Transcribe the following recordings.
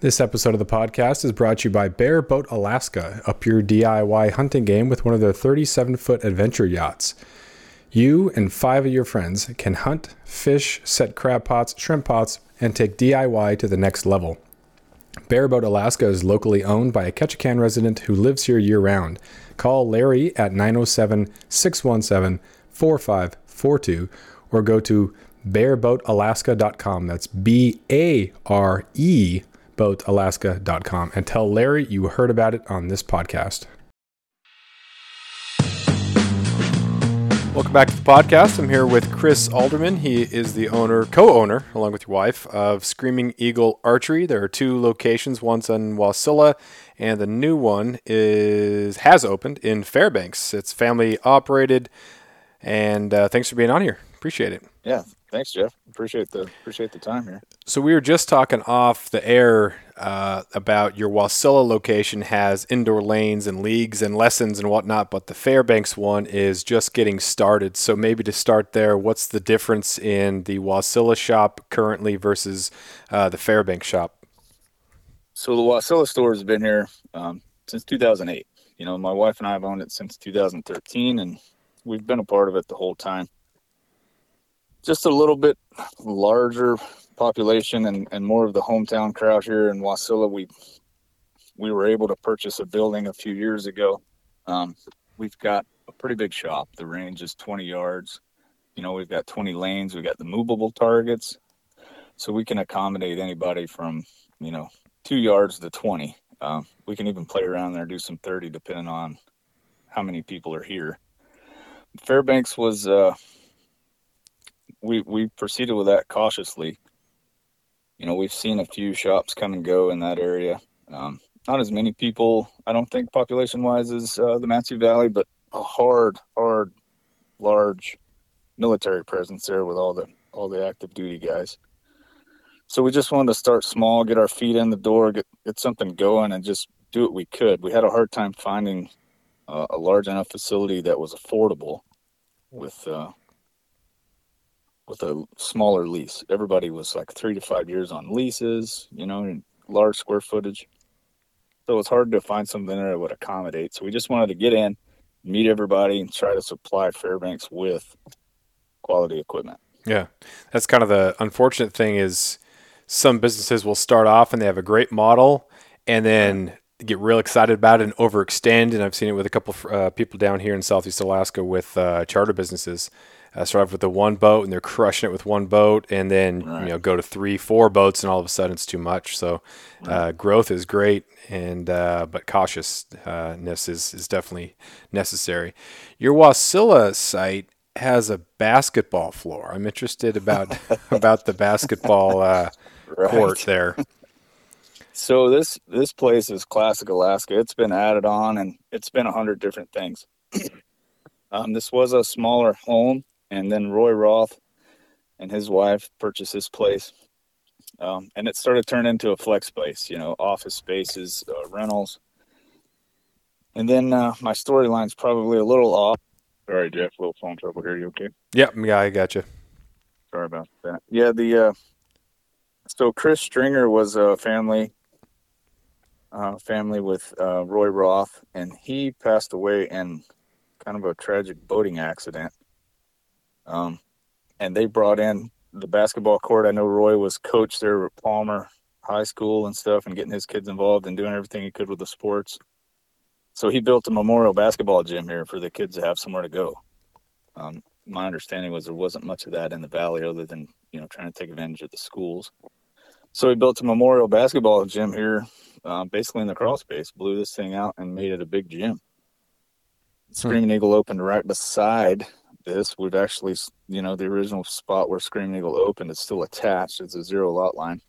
This episode of the podcast is brought to you by Bare Boat Alaska, up your DIY hunting game with one of their 37 foot adventure yachts. You and five of your friends can hunt, fish, set crab pots, shrimp pots, and take DIY to the next level. Bare Boat Alaska is locally owned by a Ketchikan resident who lives here year round. Call Larry at 907 617 4542 or go to bareboatalaska.com. That's B A R E boatalaska.com and tell Larry you heard about it on this podcast. Welcome back to the podcast. I'm here with Chris Alderman. He is the owner, co-owner, along with your wife, of Screaming Eagle Archery. There are two locations. One's in Wasilla, and the new one is has opened in Fairbanks. It's family operated, and uh, thanks for being on here. Appreciate it. Yeah, Thanks, Jeff. Appreciate the appreciate the time here. So we were just talking off the air uh, about your Wasilla location has indoor lanes and leagues and lessons and whatnot, but the Fairbanks one is just getting started. So maybe to start there, what's the difference in the Wasilla shop currently versus uh, the Fairbanks shop? So the Wasilla store has been here um, since 2008. You know, my wife and I have owned it since 2013, and we've been a part of it the whole time just a little bit larger population and, and more of the hometown crowd here in Wasilla. We we were able to purchase a building a few years ago. Um, we've got a pretty big shop. The range is 20 yards. You know, we've got 20 lanes. We've got the movable targets, so we can accommodate anybody from you know two yards to 20. Um, we can even play around there, do some 30, depending on how many people are here. Fairbanks was uh, we we proceeded with that cautiously. You know, we've seen a few shops come and go in that area. Um, not as many people, I don't think, population wise, as uh, the Mat-Su Valley, but a hard, hard, large military presence there with all the all the active duty guys. So we just wanted to start small, get our feet in the door, get get something going, and just do what we could. We had a hard time finding uh, a large enough facility that was affordable with uh, with a smaller lease. Everybody was like three to five years on leases, you know, large square footage. So it's hard to find something that would accommodate. So we just wanted to get in, meet everybody, and try to supply Fairbanks with quality equipment. Yeah, that's kind of the unfortunate thing is some businesses will start off and they have a great model, and then get real excited about it and overextend. And I've seen it with a couple of uh, people down here in Southeast Alaska with uh, charter businesses uh, start off with the one boat and they're crushing it with one boat and then right. you know go to three four boats and all of a sudden it's too much. So uh, growth is great and uh, but cautiousness is, is definitely necessary. Your wasilla site has a basketball floor. I'm interested about about the basketball uh, right. court there. So this this place is classic alaska. It's been added on and it's been a hundred different things. Um, this was a smaller home and then Roy Roth and his wife purchased this place. Um, and it started turning into a flex space, you know, office spaces, uh, rentals. And then uh, my storyline's probably a little off. Sorry, Jeff, a little phone trouble here. You okay? Yep, yeah, I got you. Sorry about that. Yeah, the uh, so Chris Stringer was a family uh, family with uh, Roy Roth, and he passed away in kind of a tragic boating accident. Um, and they brought in the basketball court. I know Roy was coach there at Palmer High School and stuff, and getting his kids involved and doing everything he could with the sports. So he built a memorial basketball gym here for the kids to have somewhere to go. Um, my understanding was there wasn't much of that in the valley, other than you know trying to take advantage of the schools. So he built a memorial basketball gym here, uh, basically in the crawl space. Blew this thing out and made it a big gym. Hmm. Screaming Eagle opened right beside this. We've actually, you know, the original spot where Screaming Eagle opened is still attached. It's a zero lot line.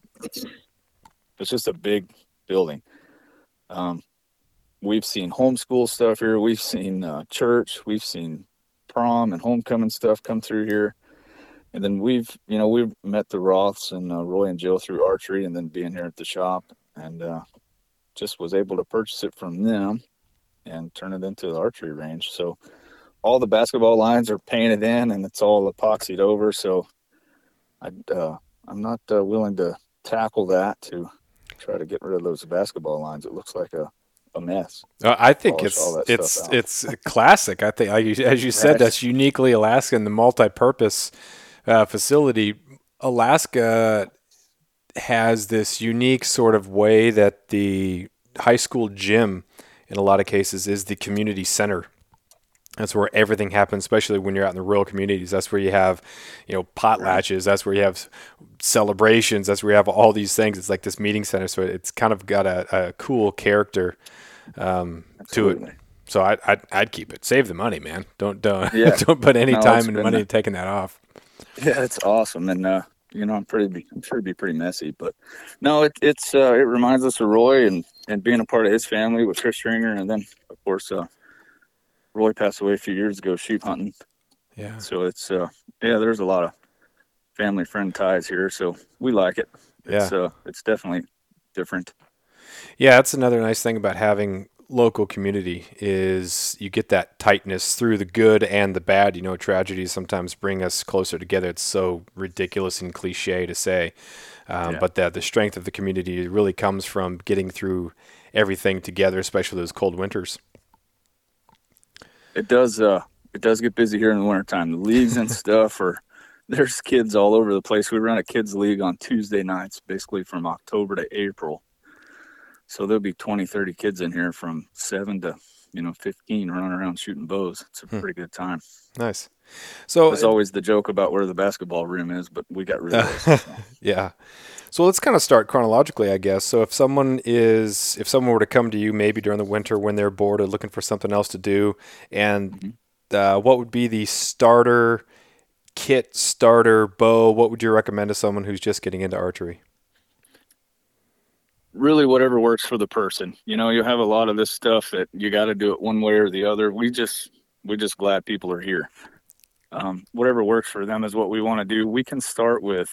It's just a big building. Um, we've seen homeschool stuff here. We've seen uh, church. We've seen prom and homecoming stuff come through here. And then we've, you know, we've met the Roths and uh, Roy and Jill through archery and then being here at the shop and uh, just was able to purchase it from them and turn it into the archery range. So, all the basketball lines are painted in and it's all epoxied over. So I, uh, I'm not uh, willing to tackle that to try to get rid of those basketball lines. It looks like a, a mess. Uh, I think Polish it's it's it's classic. I think, like as you said, that's uniquely Alaskan. The multi-purpose uh, facility, Alaska has this unique sort of way that the high school gym, in a lot of cases, is the community center. That's where everything happens, especially when you're out in the rural communities. That's where you have, you know, potlatches. That's where you have celebrations. That's where you have all these things. It's like this meeting center. So it's kind of got a, a cool character um, to it. So I, I'd, I'd keep it. Save the money, man. Don't don't Yeah. don't put any No, time and money taking that off. Yeah, it's awesome, and uh, you know, I'm pretty, I'm sure it'd be pretty messy, but no, it, it's uh, it reminds us of Roy and and being a part of his family with Chris Stringer, and then of course, uh, Roy passed away a few years ago sheep hunting, Yeah. so it's uh, yeah, there's a lot of family friend ties here, so we like it. It's uh, it's definitely different. Yeah, that's another nice thing about having local community is you get that tightness through the good and the bad. You know, tragedies sometimes bring us closer together. It's so ridiculous and cliche to say, um, Yeah. but that the strength of the community really comes from getting through everything together, especially those cold winters. It does uh, it does get busy here in the wintertime. The leagues and stuff are there's kids all over the place. We run a kids league on Tuesday nights, basically from October to April. So there'll be 20, 30 kids in here from seven to, you know, 15 running around shooting bows. It's a Hmm. pretty good time. Nice. So There's always the joke about where the basketball room is, but we got rid of those. so. Yeah. So let's kind of start chronologically, I guess. So if someone is, if someone were to come to you maybe during the winter when they're bored or looking for something else to do, and uh, what would be the starter kit, starter bow? What would you recommend to someone who's just getting into archery? Really whatever works for the person. You know, you have a lot of this stuff that you got to do it one way or the other. We just we're just glad people are here. Um, whatever works for them is what we want to do. We can start with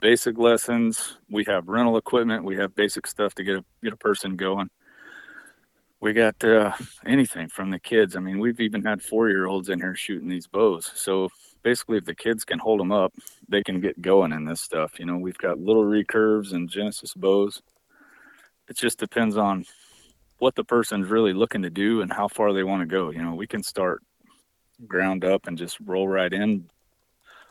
basic lessons. We have rental equipment. We have basic stuff to get a get a person going. We got uh, anything from the kids. I mean, we've even had four year olds in here shooting these bows. So basically, if the kids can hold them up, they can get going in this stuff. You know, we've got little recurves and Genesis bows it just depends on what the person's really looking to do and how far they want to go. You know, we can start ground up and just roll right in.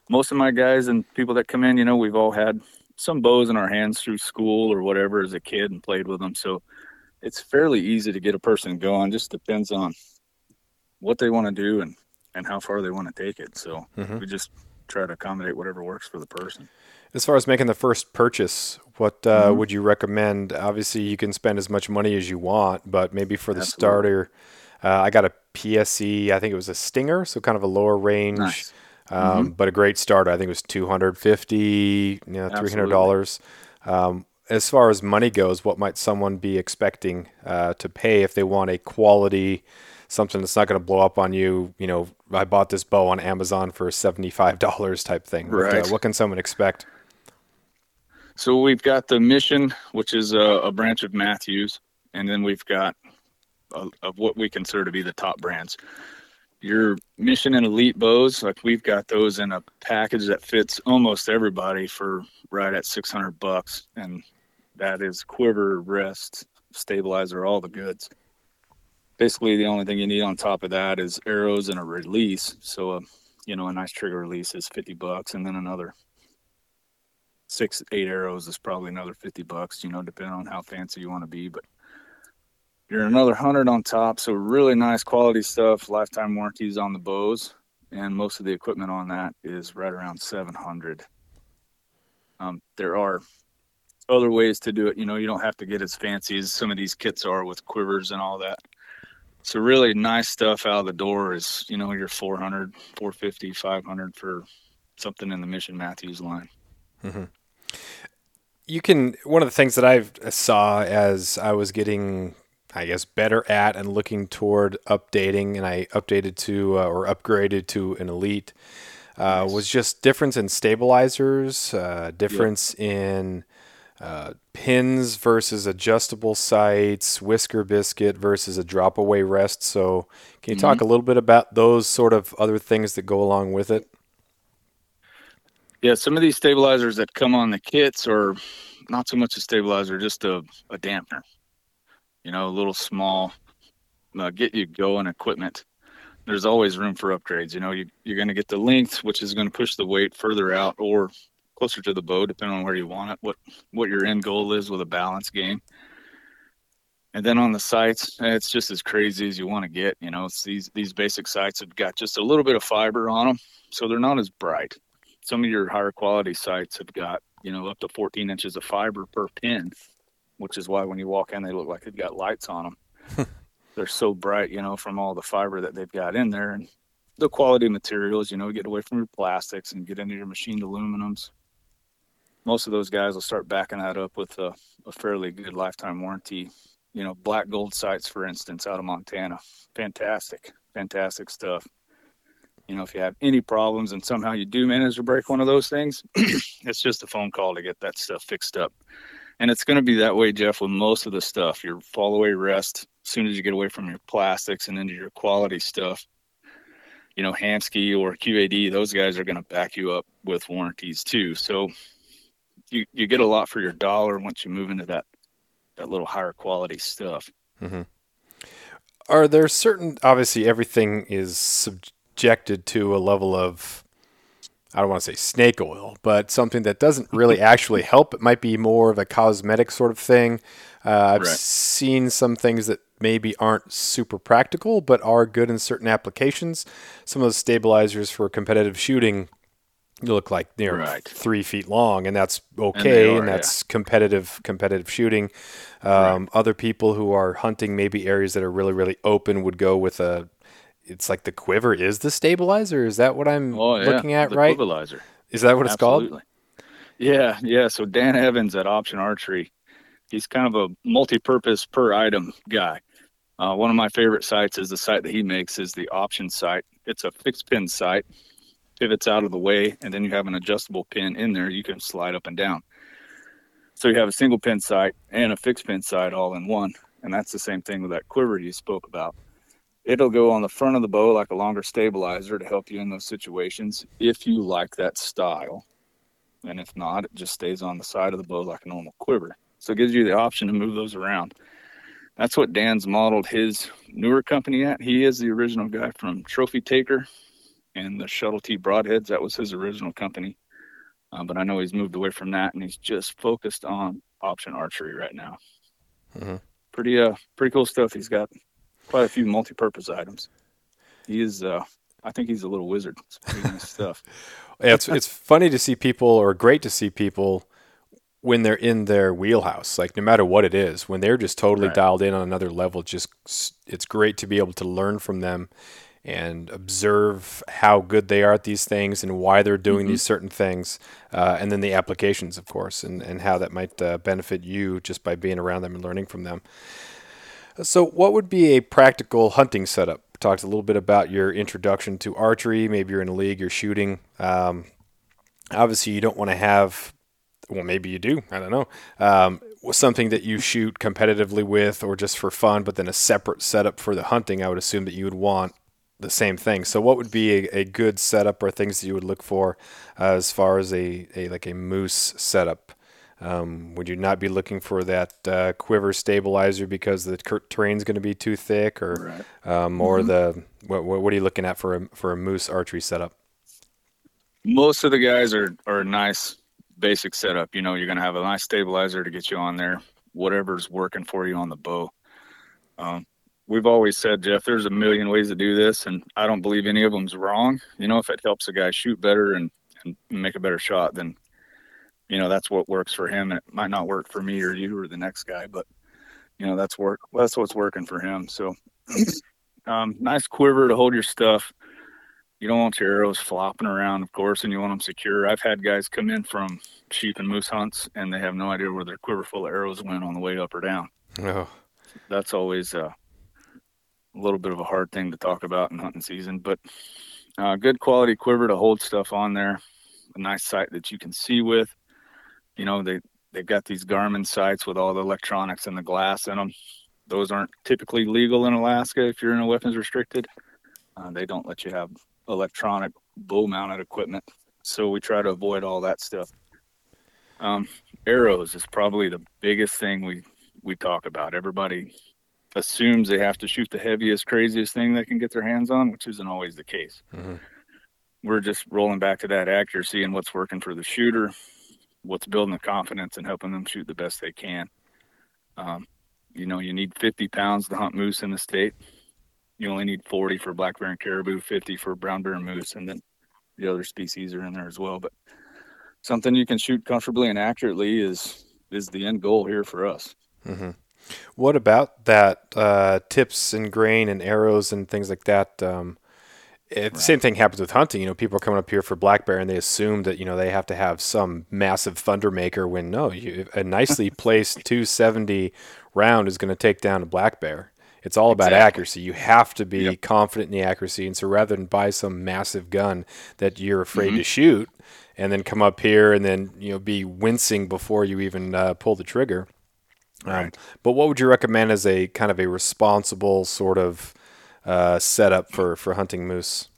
Most of my guys and people that come in, you know, we've all had some bows in our hands through school or whatever as a kid and played with them. So it's fairly easy to get a person going. Just depends on what they want to do and, and how far they want to take it. So Mhm. we just try to accommodate whatever works for the person. As far as making the first purchase, what uh, Mhm. would you recommend? Obviously, you can spend as much money as you want, but maybe for the Absolutely. starter, uh, I got a PSE. I think it was a Stinger, so kind of a lower range. Nice. um, but a great starter. I think it was 250, you know, $300. Um, as far as money goes, what might someone be expecting uh, to pay if they want a quality, something that's not going to blow up on you? You know, I bought this bow on Amazon for $75 type thing. What, uh, Right. what can someone expect? So we've got the Mission, which is a, a branch of Mathews, and then we've got a, of what we consider to be the top brands. Your Mission and Elite bows, like we've got those in a package that fits almost everybody for right at 600 bucks, and that is quiver, rest, stabilizer, all the goods. Basically, the only thing you need on top of that is arrows and a release. So, uh, you know, a nice trigger release is 50 bucks, and then another six eight arrows is probably another 50 bucks you know depending on how fancy you want to be but you're another 100 on top. So really nice quality stuff lifetime warranties on the bows and most of the equipment on that is right around 700 um, there are other ways to do it. You know you don't have to get as fancy as some of these kits are with quivers and all that so really nice stuff out of the door is you know your 400 450 500 for something in the mission Mathews line. You can one of the things that I saw as I was getting I guess better at and looking toward updating and I updated to uh, or upgraded to an elite uh, Nice. was just difference in stabilizers uh, difference in uh, pins versus adjustable sights whisker biscuit versus a drop away rest so can you talk a little bit about those sort of other things that go along with it Yeah, some of these stabilizers that come on the kits are not so much a stabilizer, just a, a dampener. You know, a little small, uh, get you going equipment. There's always room for upgrades. You know, you, you're going to get the length, which is going to push the weight further out or closer to the bow, depending on where you want it, what what your end goal is with a balance game. And then on the sights, it's just as crazy as you want to get. You know, it's these these basic sights have got just a little bit of fiber on them, so they're not as bright. Some of your higher quality sights have got you know up to 14 inches of fiber per pin, which is why when you walk in, they look like they've got lights on them. they're so bright, you know, from all the fiber that they've got in there, and the quality materials. You know, get away from your plastics and get into your machined aluminums. Most of those guys will start backing that up with a, a fairly good lifetime warranty you know, black gold sights, for instance, out of Montana. Fantastic, fantastic stuff. You know, if you have any problems and somehow you do manage to break one of those things, it's just a phone call to get that stuff fixed up. And it's going to be that way, Jeff, with most of the stuff. Your fall away rest, as soon as you get away from your plastics and into your quality stuff, you know, Hamskea or QAD, those guys are going to back you up with warranties too. So you, you get a lot for your dollar once you move into that that little higher quality stuff. Mm-hmm. Are there certain? Obviously, everything is subjected to a level of I don't want to say snake oil, but something that doesn't really actually help. It might be more of a cosmetic sort of thing. Uh, I've right. seen some things that maybe aren't super practical, but are good in certain applications. Some of those stabilizers for competitive shooting look like know, right. three feet long, and that's okay, and, are, and that's yeah. competitive competitive shooting. Um, right. Other people who are hunting maybe areas that are really really open would go with a. It's like the quiver is the stabilizer. Is that what I'm oh, yeah. looking at? The right, stabilizer. Is that what it's Absolutely. called? Yeah, yeah. So Dan Evans at Option Archery, he's kind of a multi-purpose per item guy. Uh, one of my favorite sights is the sight that he makes is the option sight. It's a fixed pin sight pivots out of the way, and then you have an adjustable pin in there you can slide up and down. So you have a single pin sight and a fixed pin sight all in one. And that's the same thing with that quiver you spoke about. It'll go on the front of the bow like a longer stabilizer to help you in those situations if you like that style. And if not, it just stays on the side of the bow like a normal quiver. So it gives you the option to move those around. That's what Dan's modeled his newer company at. He is the original guy from Trophy Taker and the Shuttle T Broadheads. That was his original company. Uh, but I know he's moved away from that and he's just focused on option archery right now. Mm-hmm. Pretty uh pretty cool stuff. He's got quite a few multi-purpose items. He is uh I think he's a little wizard. nice stuff. yeah, it's it's funny to see people or great to see people when they're in their wheelhouse, like no matter what it is, when they're just totally right. dialed in on another level, just it's great to be able to learn from them and observe how good they are at these things and why they're doing mm-hmm. these certain things, uh, and then the applications, of course, and, and how that might uh, benefit you just by being around them and learning from them. So, what would be a practical hunting setup? We talked a little bit about your introduction to archery. Maybe you're in a league, you're shooting. Um, obviously, you don't want to have, well, maybe you do. I don't know. Um, something that you shoot competitively with or just for fun, but then a separate setup for the hunting, I would assume that you would want the same thing. So, what would be a, a good setup or things that you would look for uh, as far as a, a like a moose setup? Um, would you not be looking for that uh, quiver stabilizer because the terrain is going to be too thick, or right. um, or mm-hmm. the what, what are you looking at for a, for a moose archery setup? Most of the guys are are nice basic setup. You know, you're going to have a nice stabilizer to get you on there, whatever's working for you on the bow. Um, we've always said, Jeff, there's a million ways to do this, and I don't believe any of them's wrong. You know, if it helps a guy shoot better and, and make a better shot, then you know that's what works for him. And it might not work for me or you or the next guy, but you know that's work. That's what's working for him. So, um, nice quiver to hold your stuff. You don't want your arrows flopping around, of course, and you want them secure. I've had guys come in from sheep and moose hunts, and they have no idea where their quiver full of arrows went on the way up or down. Oh. That's always uh, a little bit of a hard thing to talk about in hunting season, but uh, good quality quiver to hold stuff on there. A nice sight that you can see with. You know, they they've got these Garmin sights with all the electronics and the glass in them. Those aren't typically legal in Alaska if you're in a weapons restricted. Uh, they don't let you have electronic bow mounted equipment, so we try to avoid all that stuff. Um, arrows is probably the biggest thing we we talk about. Everybody assumes they have to shoot the heaviest, craziest thing they can get their hands on, which isn't always the case. Mm-hmm. We're just rolling back to that accuracy and what's working for the shooter, what's building the confidence and helping them shoot the best they can. Um, you know, you need 50 pounds to hunt moose in the state. You only need 40 for black bear and caribou, 50 for brown bear and moose, and then the other species are in there as well. But something you can shoot comfortably and accurately is is the end goal here for us. Mm-hmm. What about that uh, tips and grain and arrows and things like that? Um, it, right. Same thing happens with hunting. You know, people are coming up here for black bear and they assume that you know they have to have some massive thunder maker. When no, you, a nicely placed 270 round is going to take down a black bear. It's all about exactly. accuracy. You have to be yep. confident in the accuracy, and so rather than buy some massive gun that you're afraid mm-hmm. to shoot, and then come up here and then you know be wincing before you even uh, pull the trigger. Um, right. Um, but what would you recommend as a kind of a responsible sort of uh, setup for for hunting moose?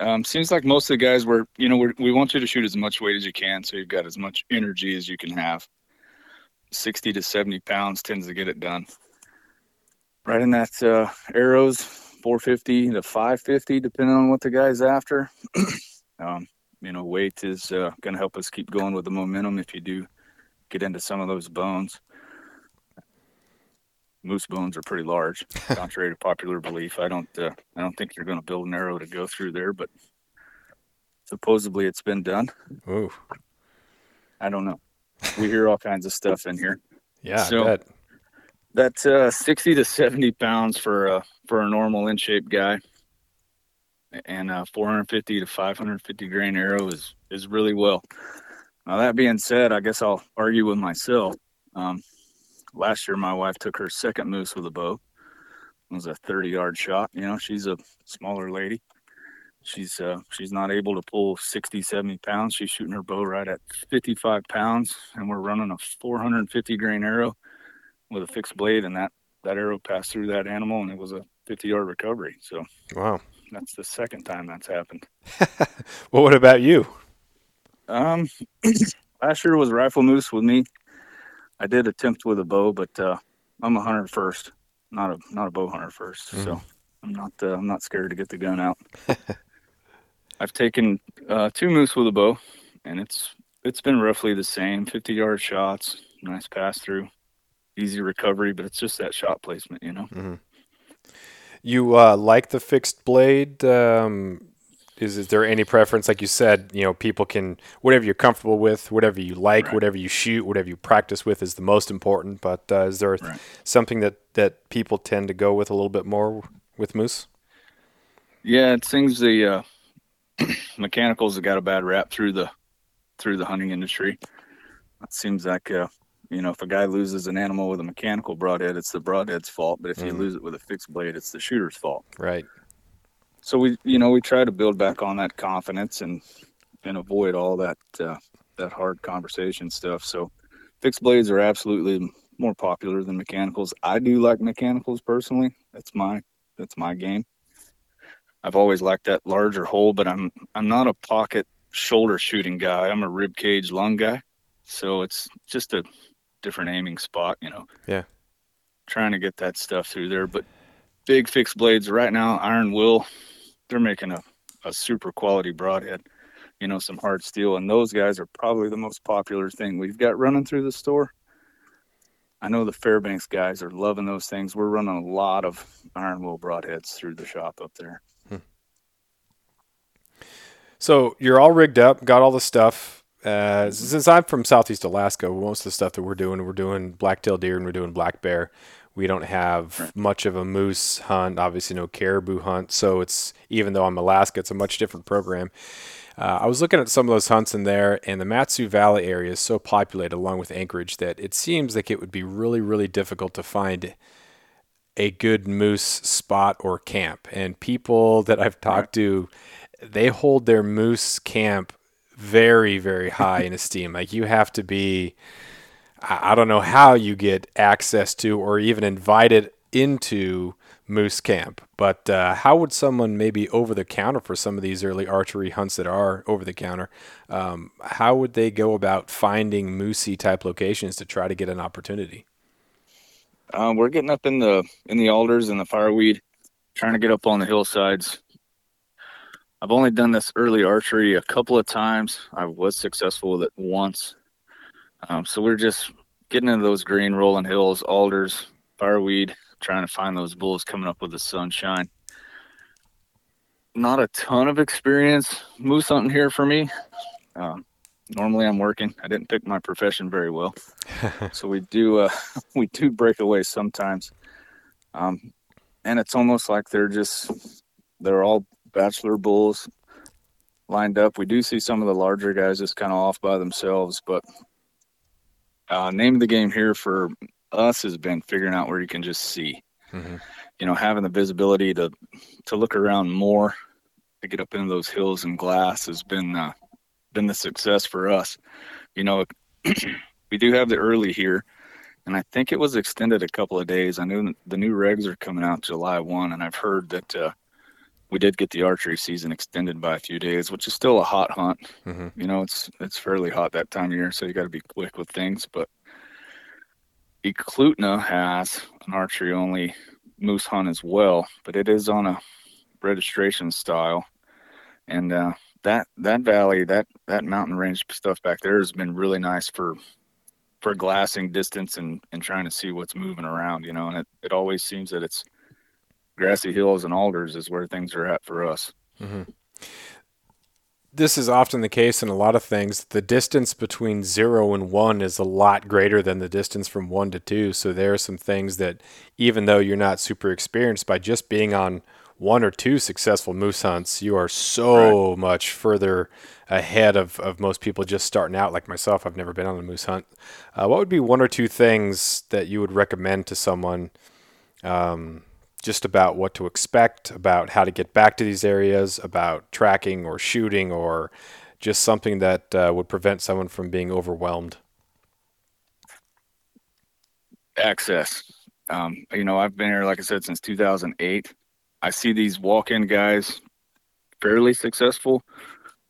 Um, seems like most of the guys were, you know, we we want you to shoot as much weight as you can, so you've got as much energy as you can have. Sixty to seventy pounds tends to get it done right in that uh, arrows 450 to 550 depending on what the guy's after um, you know weight is uh, going to help us keep going with the momentum if you do get into some of those bones. Moose bones are pretty large contrary to popular belief. I don't uh, i don't think you're going to build an arrow to go through there but supposedly it's been done. Ooh. i don't know. We hear all kinds of stuff in here. Yeah so that's uh, 60 to 70 pounds for a for a normal in shape guy, and uh, 450 to 550 grain arrow is is really well. Now that being said, I guess I'll argue with myself. Um, last year, my wife took her second moose with a bow. It was a 30 yard shot. You know, she's a smaller lady. She's uh, she's not able to pull 60, 70 pounds. She's shooting her bow right at 55 pounds, and we're running a 450 grain arrow with a fixed blade, and that that arrow passed through that animal, and it was a 50 yard recovery. So wow, that's the second time that's happened. well, what about you? Um, last year was rifle moose with me. I did attempt with a bow, but uh, I'm a hunter first, not a not a bow hunter 1st mm So I'm not uh, I'm not scared to get the gun out. I've taken uh, two moose with a bow, and it's it's been roughly the same 50 yard shots, nice pass through easy recovery, but it's just that shot placement, you know. Mm-hmm. You uh, like the fixed blade? Um, is, is there any preference? Like you said, you know, people can whatever you're comfortable with, whatever you like, right. whatever you shoot, whatever you practice with is the most important. But uh, is there right. something that that people tend to go with a little bit more with moose? Yeah, it seems the uh, mechanicals have got a bad rap through the through the hunting industry. It seems like uh, you know, if a guy loses an animal with a mechanical broadhead, it's the broadhead's fault. But if mm. you lose it with a fixed blade, it's the shooter's fault. Right. So we, you know, we try to build back on that confidence and and avoid all that uh, that hard conversation stuff. So fixed blades are absolutely more popular than mechanicals. I do like mechanicals personally. That's my that's my game. I've always liked that larger hole, but I'm I'm not a pocket shoulder shooting guy. I'm a rib cage lung guy. So it's just a different aiming spot, you know. Yeah. Trying to get that stuff through there. But big fixed blades right now, Iron Will, they're making a, a super quality broadhead, you know, some hard steel. And those guys are probably the most popular thing we've got running through the store. I know the Fairbanks guys are loving those things. We're running a lot of Iron Will broadheads through the shop up there. Hmm. So you're all rigged up, got all the stuff. Uh, since I'm from Southeast Alaska, most of the stuff that we're doing, we're doing black-tailed deer and we're doing black bear. We don't have much of a moose hunt, obviously no caribou hunt. So it's even though I'm Alaska, it's a much different program. Uh, I was looking at some of those hunts in there, and the Mat-Su Valley area is so populated along with Anchorage that it seems like it would be really, really difficult to find a good moose spot or camp. And people that I've talked to, they hold their moose camp very, very high in esteem. Like you have to be, I don't know how you get access to or even invited into moose camp. But uh, how would someone maybe over the counter for some of these early archery hunts that are over the counter? Um, how would they go about finding moosey type locations to try to get an opportunity? Um, we're getting up in the in the alders and the fireweed, trying to get up on the hillsides. I've only done this early archery a couple of times. I was successful with it once. Um, so we're just getting into those green rolling hills, alders, fireweed, trying to find those bulls coming up with the sunshine. Not a ton of experience moose hunting here for me. Um, normally I'm working. I didn't pick my profession very well, so we do uh, we do break away sometimes. Um, and it's almost like they're just they're all bachelor bulls lined up. We do see some of the larger guys just kind of off by themselves, but uh, name of the game here for us has been figuring out where you can just see. Mm-hmm. You know, having the visibility to to look around more, to get up into those hills and glass has been uh, been the success for us. You know, we do have the early here, and I think it was extended a couple of days. I know the new regs are coming out July one, and I've heard that uh, we did get the archery season extended by a few days, which is still a hot hunt. Mm-hmm. You know, it's it's fairly hot that time of year, so you got to be quick with things. But Eklutna has an archery only moose hunt as well, but it is on a registration style, and uh, that that valley, that that mountain range stuff back there has been really nice for for glassing distance and and trying to see what's moving around. You know, and it it always seems that it's grassy hills and alders is where things are at for us. Mm-hmm. This is often the case in a lot of things. The distance between zero and one is a lot greater than the distance from one to two. So there are some things that, even though you're not super experienced, by just being on one or two successful moose hunts, you are so right. much further ahead of, of most people just starting out, like myself. I've never been on a moose hunt. Uh, what would be one or two things that you would recommend to someone um, just about what to expect, about how to get back to these areas, about tracking or shooting, or just something that uh, would prevent someone from being overwhelmed? Access. Um, you know, I've been here, like I said, since 2008. I see these walk-in guys fairly successful,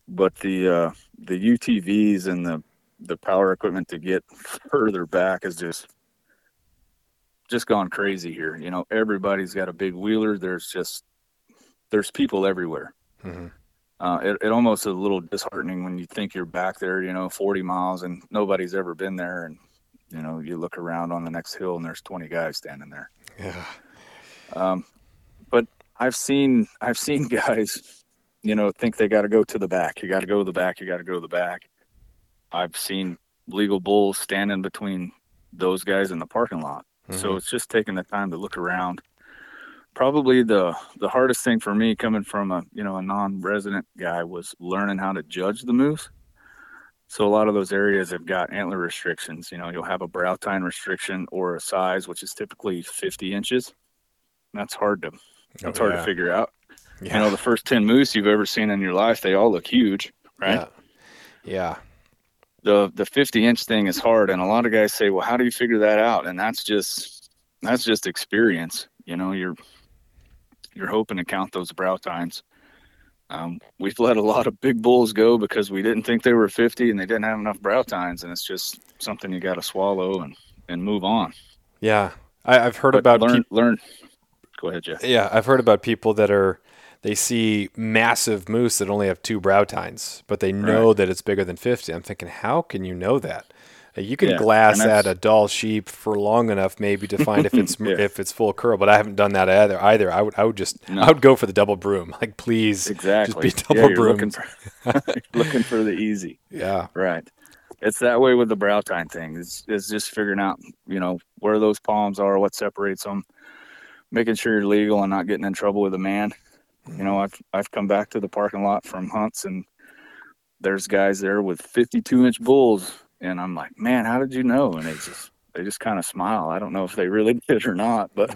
but the uh, the UTVs and the the power equipment to get further back is just just gone crazy here. You know, everybody's got a big wheeler. There's just there's people everywhere. Mm-hmm. Uh, it, it almost is a little disheartening when you think you're back there, you know, 40 miles and nobody's ever been there, and you know, you look around on the next hill and there's 20 guys standing there. Yeah. Um, but I've seen I've seen guys, you know, think they got to go to the back. You got to go to the back. You got to go to the back. I've seen legal bulls standing between those guys in the parking lot. Mm-hmm. So it's just taking the time to look around. Probably the the hardest thing for me coming from a you know a non-resident guy was learning how to judge the moose. So a lot of those areas have got antler restrictions. You know, you'll have a brow tine restriction or a size, which is typically 50 inches. That's hard to that's oh, hard yeah. to figure out. Yeah. You know, the first 10 moose you've ever seen in your life, they all look huge, right? Yeah. yeah the the 50 inch thing is hard. And a lot of guys say well how do you figure that out? And that's just that's just experience. You know you're you're hoping to count those brow tines. Um, we've let a lot of big bulls go because we didn't think they were 50 and they didn't have enough brow tines. And it's just something you got to swallow and and move on. Yeah. I, have heard but about learn pe- learn. Go ahead jeff. Yeah. I've heard about people that are they see massive moose that only have two brow tines, but they know right. that it's bigger than 50. I'm thinking, how can you know that? Uh, you can yeah, glass at a Dall sheep for long enough, maybe to find if it's yeah. if it's full curl. But I haven't done that either. Either I would I would just no. I would go for the double broom. Like please, exactly. Just be double yeah, broom. Looking for, looking for the easy. Yeah. Right. It's that way with the brow tine thing. It's, it's just figuring out, you know, where those palms are, what separates them, making sure you're legal and not getting in trouble with a man. You know, I've I've come back to the parking lot from hunts and there's guys there with 52 inch bulls, and I'm like, man, how did you know? And they just they just kind of smile. I don't know if they really did or not, but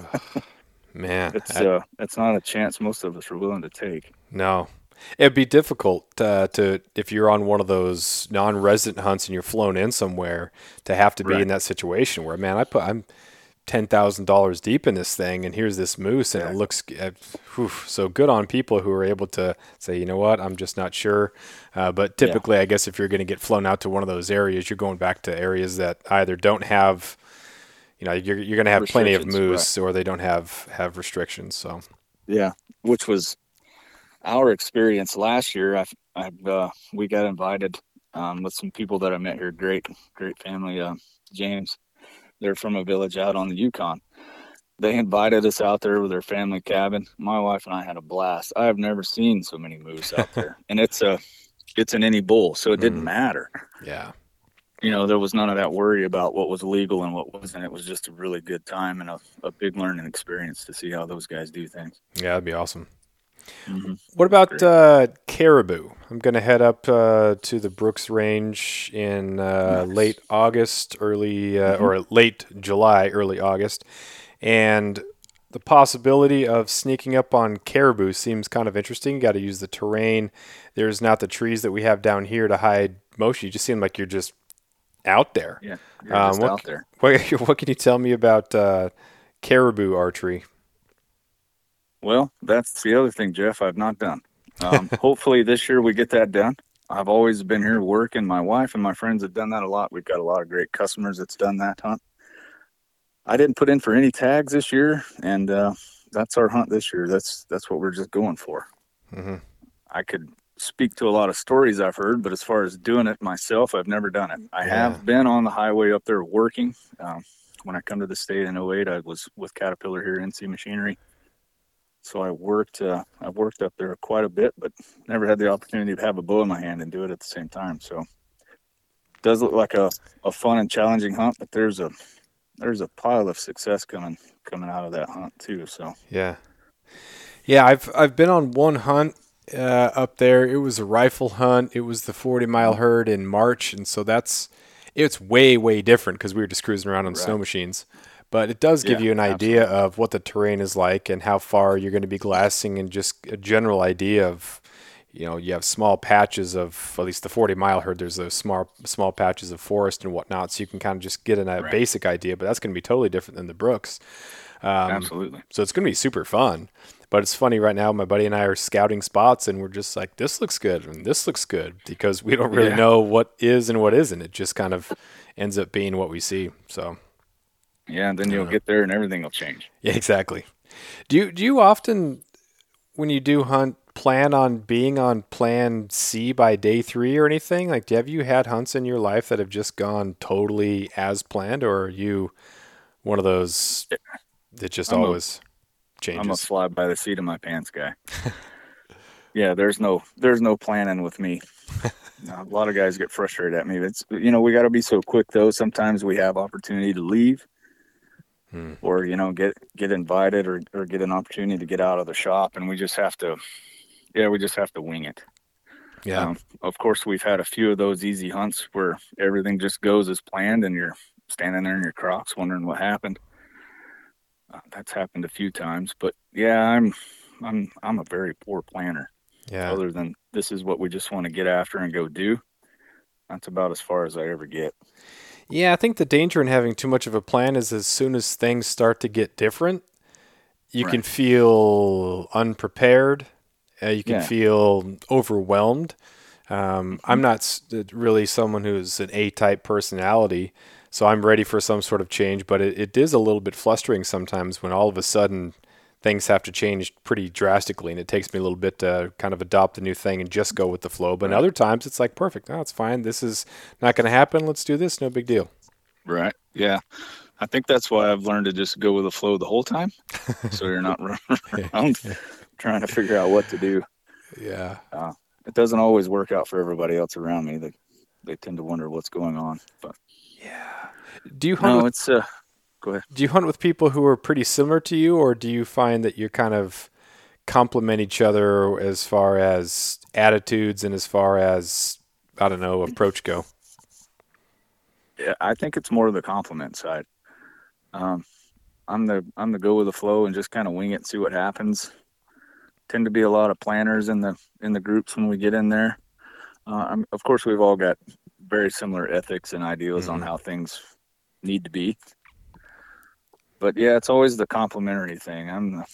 man, it's I, uh, it's not a chance most of us are willing to take. No, it'd be difficult uh, to if you're on one of those non-resident hunts and you're flown in somewhere to have to be right. in that situation where, man, I put I'm ten thousand dollars deep in this thing, and here's this moose, and Yeah. it looks uh, whew, so good on people who are able to say, you know what, I'm just not sure. Uh, but typically, I guess if you're going to get flown out to one of those areas, you're going back to areas that either don't have, you know, you're you're going to have plenty of moose, or they don't have have restrictions. So Yeah, which was our experience last year. I've, I've uh, we got invited um, with some people that I met here. Great, great family. Uh, James, they're from a village out on the Yukon. They invited us out there with their family cabin. My wife and I had a blast. I have never seen so many moose out there, and it's a it's an any bull, so it didn't Mm. matter. yeah, You know, there was none of that worry about what was legal and what wasn't. It was just a really good time and a, a big learning experience to see how those guys do things. yeah, that'd be awesome. Mm-hmm. What about uh, caribou? I'm going to head up uh, to the Brooks Range in uh, Nice. late August, early uh, Mhm. or late July, early August, and the possibility of sneaking up on caribou seems kind of interesting. You got to use the terrain. There's not the trees that we have down here to hide motion. You just seem like you're just out there. Yeah, you're Um, just what- out there. What, what can you tell me about uh, caribou archery? Well, that's the other thing, Jeff. I've not done. Um, hopefully this year we get that done. I've always been here working. My wife and my friends have done that a lot. We've got a lot of great customers that's done that hunt. I didn't put in for any tags this year, and uh, that's our hunt this year. That's that's what we're just going for. hmm I could speak to a lot of stories I've heard, but as far as doing it myself, I've never done it. I Yeah. have been on the highway up there working. Um, when I come to the state in 08, I was with Caterpillar here, NC Machinery. So I worked, uh, I worked up there quite a bit, but never had the opportunity to have a bow in my hand and do it at the same time. So it does look like a, a fun and challenging hunt, but there's a, there's a pile of success coming, coming out of that hunt too. So Yeah, yeah. I've I've been on one hunt uh, up there. It was a rifle hunt. It was the 40 mile herd in March, and so that's it's way way different because we were just cruising around on snow machines. But it does give Yeah, you an idea of what the terrain is like and how far you're going to be glassing, and just a general idea of you know you have small patches of at least the 40 mile herd. There's those small small patches of forest and whatnot, so you can kind of just get a Right. basic idea. But that's going to be totally different than the Brooks. Um, absolutely. so it's going to be super fun. But it's funny right now, my buddy and I are scouting spots and we're just like, this looks good and this looks good because we don't really Yeah. know what is and what isn't. It just kind of ends up being what we see. So, Yeah. And then you'll Uh, get there and everything will change. yeah, exactly. Do you, do you often, when you do hunt, plan on being on plan C by day three or anything? Like, have you had hunts in your life that have just gone totally as planned or are you one of those that just I'm a- always I'm a changes? fly by the seat of my pants guy. yeah, there's no there's no planning with me. A lot of guys get frustrated at me. It's you know we got to be so quick though. Sometimes we have opportunity to leave, Hmm. or you know get get invited or or get an opportunity to get out of the shop, and we just have to. Yeah, we just have to wing it. yeah. Um, of course, we've had a few of those easy hunts where everything just goes as planned, and you're standing there in your Crocs wondering what happened. Uh, that's happened a few times, but yeah, I'm I'm I'm a very poor planner. yeah. Other than this is what we just want to get after and go do. That's about as far as I ever get. Yeah, I think the danger in having too much of a plan is as soon as things start to get different, you can feel unprepared. Uh, you can Yeah. feel overwhelmed. Um, I'm not really someone who's an A type personality, so I'm ready for some sort of change, but it, it is a little bit frustrating sometimes when all of a sudden things have to change pretty drastically, and it takes me a little bit to kind of adopt the new thing and just go with the flow. But Right. other times it's like, perfect, no, it's fine. This is not going to happen. Let's do this. No big deal. Right. Yeah. I think that's why I've learned to just go with the flow the whole time. so you're not running around trying to figure out what to do. Yeah. It doesn't always work out for everybody else around me. They they tend to wonder what's going on. But Yeah. Do you hunt? no, with, it's uh do you hunt with people who are pretty similar to you, or do you find that you kind of complement each other as far as attitudes and as far as I don't know approach go? yeah, I think it's more of the compliment side. Um, I'm the I'm the go with the flow and just kind of wing it, and see what happens. Tend to be a lot of planners in the in the groups when we get in there. Uh, I'm, of course, we've all got very similar ethics and ideals on Mhm. how things need to be. But yeah, it's always the complimentary thing. I'm the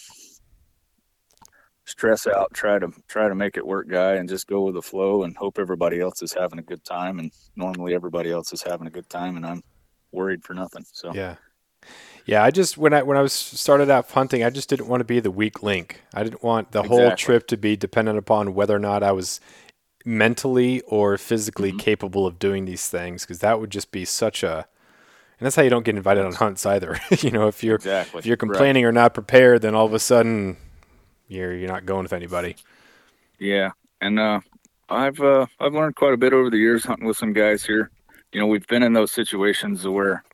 stress out, try to try to make it work guy and just go with the flow and hope everybody else is having a good time and normally everybody else is having a good time and I'm worried for nothing. So Yeah. Yeah, I just when I when I was started out hunting, I just didn't want to be the weak link. I didn't want the whole trip to be dependent upon whether or not I was mentally or physically Mhm. capable of doing these things because that would just be such a and that's how you don't get invited on hunts either. you know, if you're exactly. if you're Right. complaining or not prepared, then all of a sudden you're you're not going with anybody. Yeah, and uh, I've uh, I've learned quite a bit over the years hunting with some guys here. You know, we've been in those situations where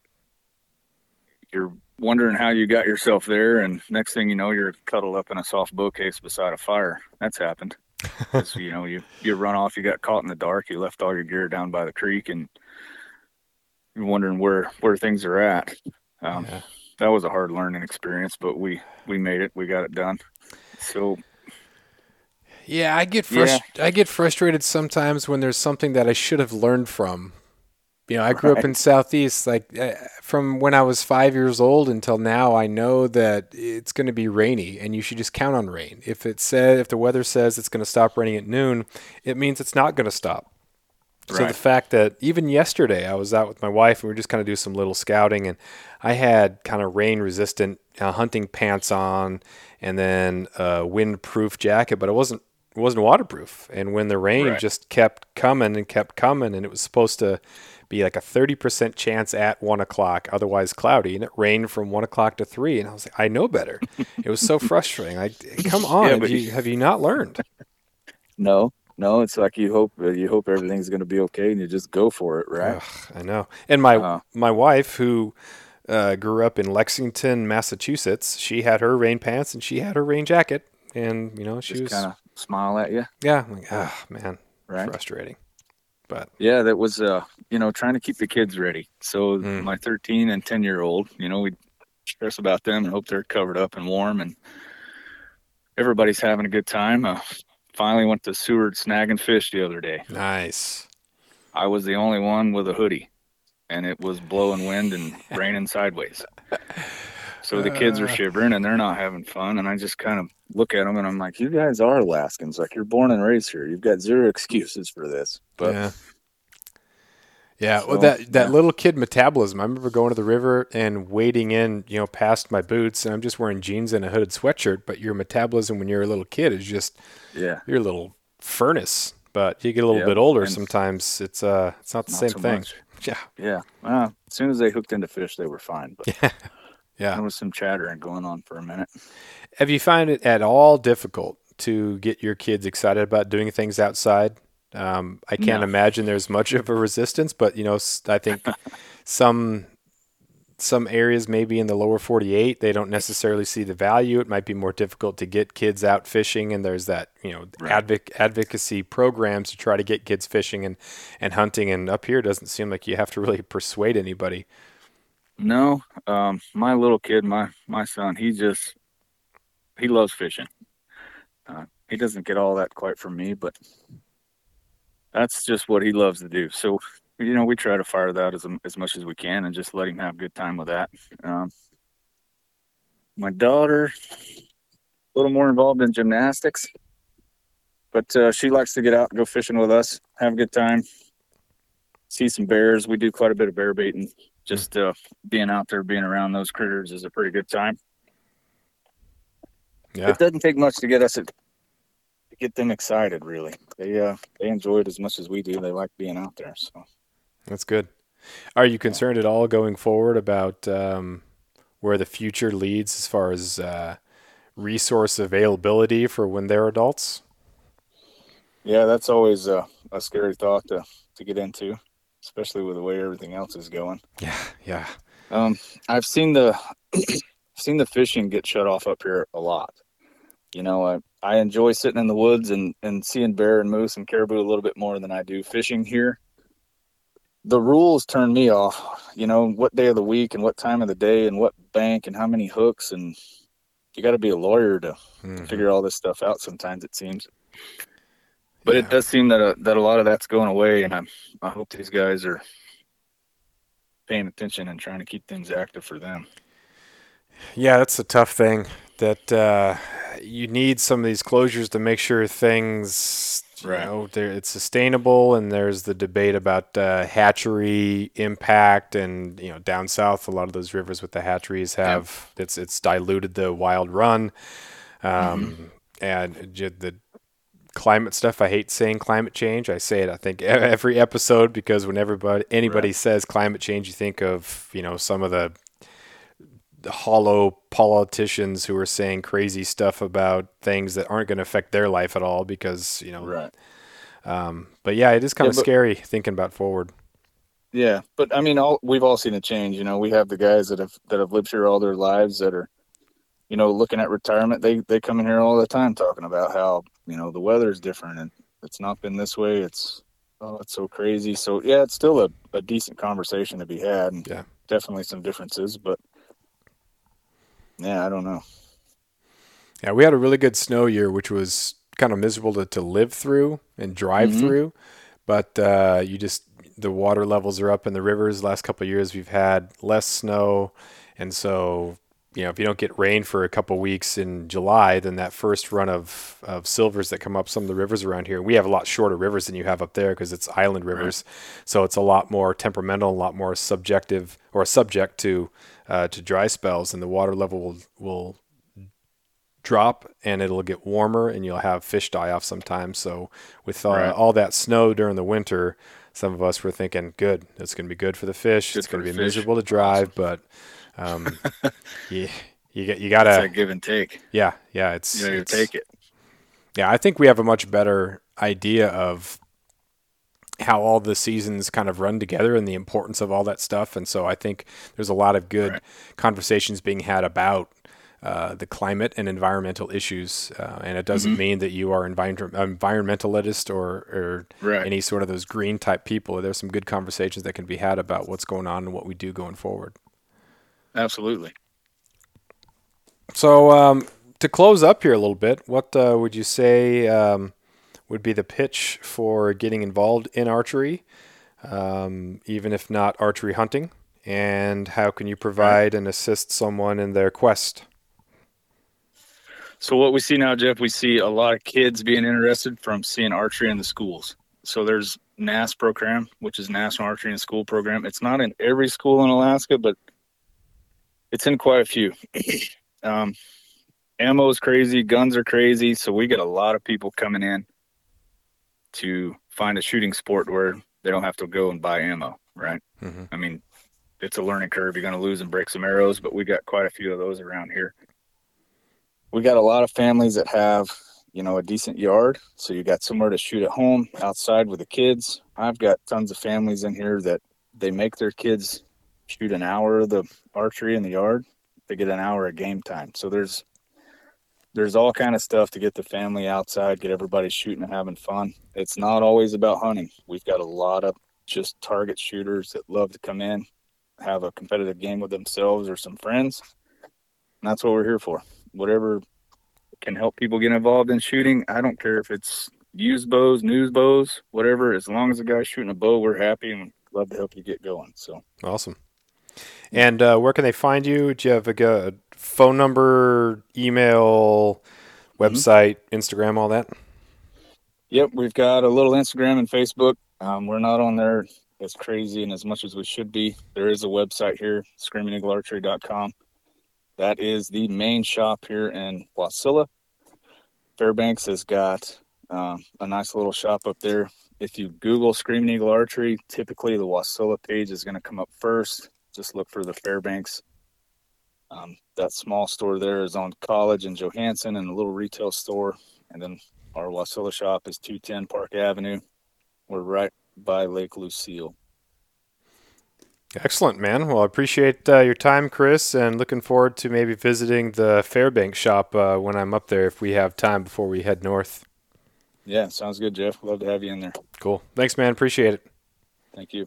you're wondering how you got yourself there, and next thing you know, you're cuddled up in a soft bow case beside a fire. That's happened. you know, you you run off, you got caught in the dark, you left all your gear down by the creek, and wondering where where things are at. Um, Yeah. That was a hard learning experience, but we we made it. We got it done. So Yeah, I get Yeah. I get frustrated sometimes when there's something that I should have learned from. You know, I grew up in Southeast. Like uh, from when I was five years old until now, I know that it's going to be rainy, and you should just count on rain. If it said, if the weather says it's going to stop raining at noon, it means it's not going to stop. So the fact that even yesterday I was out with my wife and we were just kind of do some little scouting, and I had kind of rain resistant uh, hunting pants on, and then a windproof jacket, but it wasn't it wasn't waterproof. And when the rain Right. just kept coming and kept coming, and it was supposed to be like a thirty percent chance at one o'clock, otherwise cloudy, and it rained from one o'clock to three, and I was like, I know better. it was so frustrating. Like, come on, Yeah, have, you, have you not learned? No, no, it's like you hope you hope everything's going to be okay, and you just go for it, right? Ugh, I know. And my Uh. my wife, who uh, grew up in Lexington, Massachusetts, she had her rain pants and she had her rain jacket, and you know she was kind of smile at you, yeah, I'm like ah man, right? frustrating. But Yeah, that was uh, you know, trying to keep the kids ready. So Mm. my 13 and 10 year old, you know, we stress about them and hope they're covered up and warm, and everybody's having a good time. Uh, finally went to Seward snagging fish the other day. nice. I was the only one with a hoodie, and it was blowing wind and raining sideways. So the kids are Uh. shivering and they're not having fun. And I just kind of look at them and I'm like, "You guys are Alaskans. Like you're born and raised here. You've got zero excuses for this." But yeah. Yeah, well, that that yeah. little kid metabolism. I remember going to the river and wading in, you know, past my boots, and I'm just wearing jeans and a hooded sweatshirt. But your metabolism when you're a little kid is just yeah, you're little furnace. But you get a little bit older, sometimes it's uh, it's not the not same so thing. much. Yeah, Yeah. Well, as soon as they hooked into fish, they were fine. But yeah. there was some chattering going on for a minute. Have you found it at all difficult to get your kids excited about doing things outside? Um, I can't No. imagine there's much of a resistance, but you know, I think some some areas, maybe in the lower 48, they don't necessarily see the value. It might be more difficult to get kids out fishing, and there's that you know Right. advoc- advocacy programs to try to get kids fishing and and hunting. And up here, it doesn't seem like you have to really persuade anybody. No, um, my little kid, my my son, he just he loves fishing. Uh, he doesn't get all that quite from me, but that's just what he loves to do. So, you know, we try to fire that as as much as we can and just let him have a good time with that. Um, my daughter, a little more involved in gymnastics, but uh, she likes to get out and go fishing with us, have a good time, see some bears. We do quite a bit of bear baiting. Just uh, being out there, being around those critters is a pretty good time. Yeah, It doesn't take much to get us get them excited. Really, they uh, they enjoy it as much as we do. They like being out there. So That's good. Are you concerned at all going forward about um, where the future leads as far as uh, resource availability for when they're adults? yeah, that's always uh, a scary thought to to get into, especially with the way everything else is going. Yeah, yeah, Um, I've seen the seen the fishing get shut off up here a lot. You know, I, I enjoy sitting in the woods and, and seeing bear and moose and caribou a little bit more than I do fishing here. The rules turn me off. You know, what day of the week and what time of the day and what bank and how many hooks and you got to be a lawyer to Mhm. figure all this stuff out. Sometimes it seems, but Yeah. it does seem that uh, that a lot of that's going away, and I I hope these guys are paying attention and trying to keep things active for them. Yeah, that's a tough thing. That uh, you need some of these closures to make sure things, you Right. know, it's sustainable. And there's the debate about uh, hatchery impact, and you know, down south, a lot of those rivers with the hatcheries have it's it's diluted the wild run, um, and the climate stuff. I hate saying climate change. I say it, I think, every episode because when everybody anybody Right. says climate change, you think of you know some of the hollow politicians who are saying crazy stuff about things that aren't going to affect their life at all because you know. Right. Um, but yeah, it is kind Yeah, of but- scary thinking about forward. Yeah, but I mean, all we've all seen a change. You know, we have the guys that have that have lived here all their lives that are, you know, looking at retirement. They they come in here all the time talking about how you know the weather is different and it's not been this way. It's oh, it's so crazy. So yeah, it's still a, a decent conversation to be had. And Yeah. definitely some differences, but yeah, I don't know. Yeah, we had a really good snow year, which was kind of miserable to, to live through and drive Mhm. through. But uh, you just the water levels are up in the rivers. Last couple of years, we've had less snow, and so you know if you don't get rain for a couple weeks in July, then that first run of of silvers that come up some of the rivers around here, we have a lot shorter rivers than you have up there because it's island rivers, so it's a lot more temperamental, a lot more subjective or subject to uh, to dry spells, and the water level will will drop and it'll get warmer and you'll have fish die off sometimes. So with uh, Right. all that snow during the winter, some of us were thinking, good, it's going to be good for the fish. Good it's going to be fish. miserable to drive, but um, you, you you gotta that give and take. yeah yeah it's, You know, you it's take it. yeah I think we have a much better idea of how all the seasons kind of run together and the importance of all that stuff. And so I think there's a lot of good Right. conversations being had about uh, the climate and environmental issues. Uh, and it doesn't Mm-hmm. mean that you are envir- environmentalist or, or Right. any sort of those green type people. There's some good conversations that can be had about what's going on and what we do going forward. Absolutely. So um, to close up here a little bit, what uh, would you say um, would be the pitch for getting involved in archery, um, even if not archery hunting? And how can you provide and assist someone in their quest? So what we see now, Jeff, we see a lot of kids being interested from seeing archery in the schools. So there's NAS program, which is National Archery in School program. It's not in every school in Alaska, but it's in quite a few. um, ammo is crazy, guns are crazy, so we get a lot of people coming in to find a shooting sport where they don't have to go and buy ammo, right? Mhm. I mean, it's a learning curve. You're going to lose and break some arrows, but we got quite a few of those around here we got a lot of families that have you know a decent yard so you got somewhere to shoot at home outside with the kids i've got tons of families in here that they make their kids shoot an hour of the archery in the yard they get an hour of game time so there's there's all kind of stuff to get the family outside get everybody shooting and having fun it's not always about hunting we've got a lot of just target shooters that love to come in have a competitive game with themselves or some friends and that's what we're here for whatever can help people get involved in shooting. I don't care if it's used bows, news bows, whatever. As long as the guy's shooting a bow, we're happy and love to help you get going. So Awesome. And uh, where can they find you? Do you have a phone number, email, website, Instagram, all that? Yep, we've got a little Instagram and Facebook. Um, we're not on there as crazy and as much as we should be. There is a website here, screamingeaglearchery.com. That is the main shop here in Wasilla. Fairbanks has got um, a nice little shop up there. If you Google Screaming Eagle Archery, typically the Wasilla page is going to come up first. Just look for the Fairbanks. Um, that small store there is on College and Johansen and a little retail store. And then our Wasilla shop is 210 Park Avenue. We're right by Lake Lucille. Excellent, man. Well, I appreciate uh, your time, Chris, and looking forward to maybe visiting the Fairbanks shop uh, when I'm up there if we have time before we head north. Yeah, sounds good, Jeff. Love to have you in there. Cool. Thanks, man. Appreciate it. Thank you.